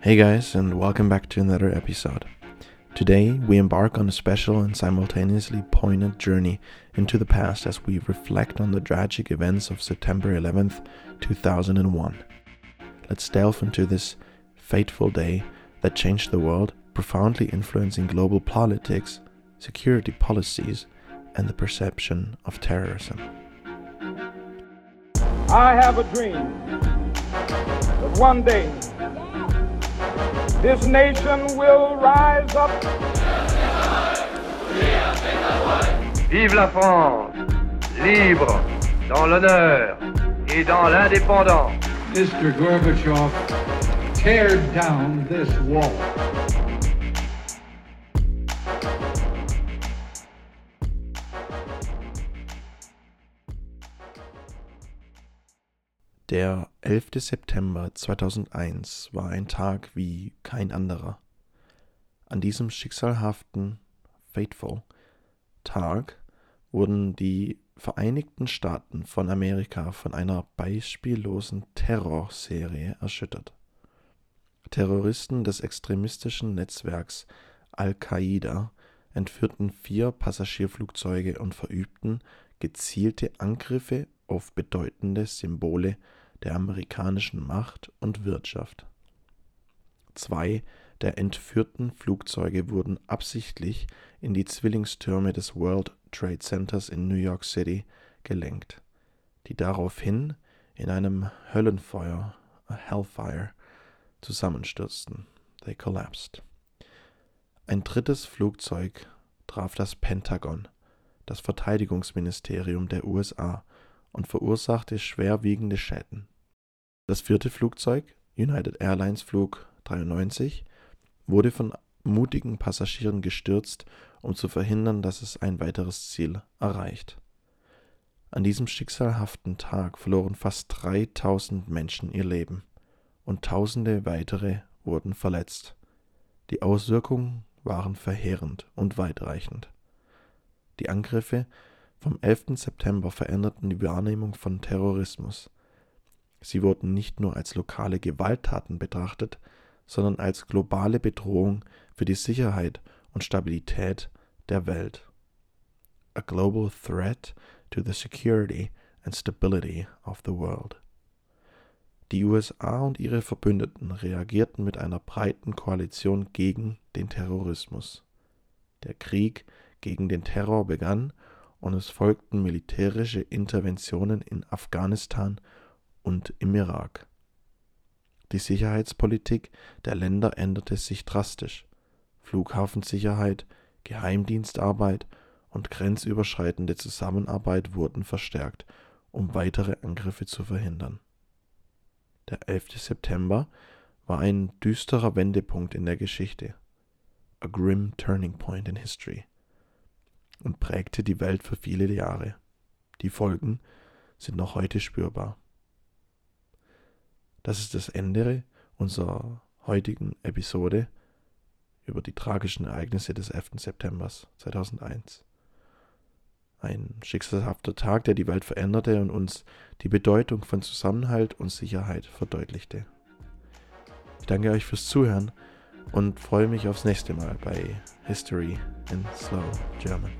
Hey guys, and welcome back to another episode. Today, we embark on a special and simultaneously poignant journey into the past as we reflect on the tragic events of September 11th, 2001. Let's delve into this fateful day that changed the world, profoundly influencing global politics, security policies, and the perception of terrorism. I have a dream that one day this nation will rise up. Vive la France, libre, dans l'honneur et dans l'indépendance. Mr. Gorbachev, tear down this wall. Der 11. September 2001 war ein Tag wie kein anderer. An diesem schicksalhaften, fateful Tag wurden die Vereinigten Staaten von Amerika von einer beispiellosen Terrorserie erschüttert. Terroristen des extremistischen Netzwerks Al-Qaida entführten vier Passagierflugzeuge und verübten gezielte Angriffe auf bedeutende Symbole der amerikanischen Macht und Wirtschaft. Zwei der entführten Flugzeuge wurden absichtlich in die Zwillingstürme des World Trade Centers in New York City gelenkt, die daraufhin in einem Höllenfeuer, Hellfire, zusammenstürzten. They collapsed. Ein drittes Flugzeug traf das Pentagon, das Verteidigungsministerium der USA, und verursachte schwerwiegende Schäden. Das vierte Flugzeug, United Airlines Flug 93, wurde von mutigen Passagieren gestürzt, um zu verhindern, dass es ein weiteres Ziel erreicht. An diesem schicksalhaften Tag verloren fast 3000 Menschen ihr Leben und tausende weitere wurden verletzt. Die Auswirkungen waren verheerend und weitreichend. Die Angriffe vom 11. September veränderten die Wahrnehmung von Terrorismus. Sie wurden nicht nur als lokale Gewalttaten betrachtet, sondern als globale Bedrohung für die Sicherheit und Stabilität der Welt. A global threat to the security and stability of the world. Die USA und ihre Verbündeten reagierten mit einer breiten Koalition gegen den Terrorismus. Der Krieg gegen den Terror begann und es folgten militärische Interventionen in Afghanistan und im Irak. Die Sicherheitspolitik der Länder änderte sich drastisch. Flughafensicherheit, Geheimdienstarbeit und grenzüberschreitende Zusammenarbeit wurden verstärkt, um weitere Angriffe zu verhindern. Der 11. September war ein düsterer Wendepunkt in der Geschichte, a grim turning point in history, und prägte die Welt für viele Jahre. Die Folgen sind noch heute spürbar. Das ist das Ende unserer heutigen Episode über die tragischen Ereignisse des 11. September 2001. Ein schicksalhafter Tag, der die Welt veränderte und uns die Bedeutung von Zusammenhalt und Sicherheit verdeutlichte. Ich danke euch fürs Zuhören und freue mich aufs nächste Mal bei History in Slow German.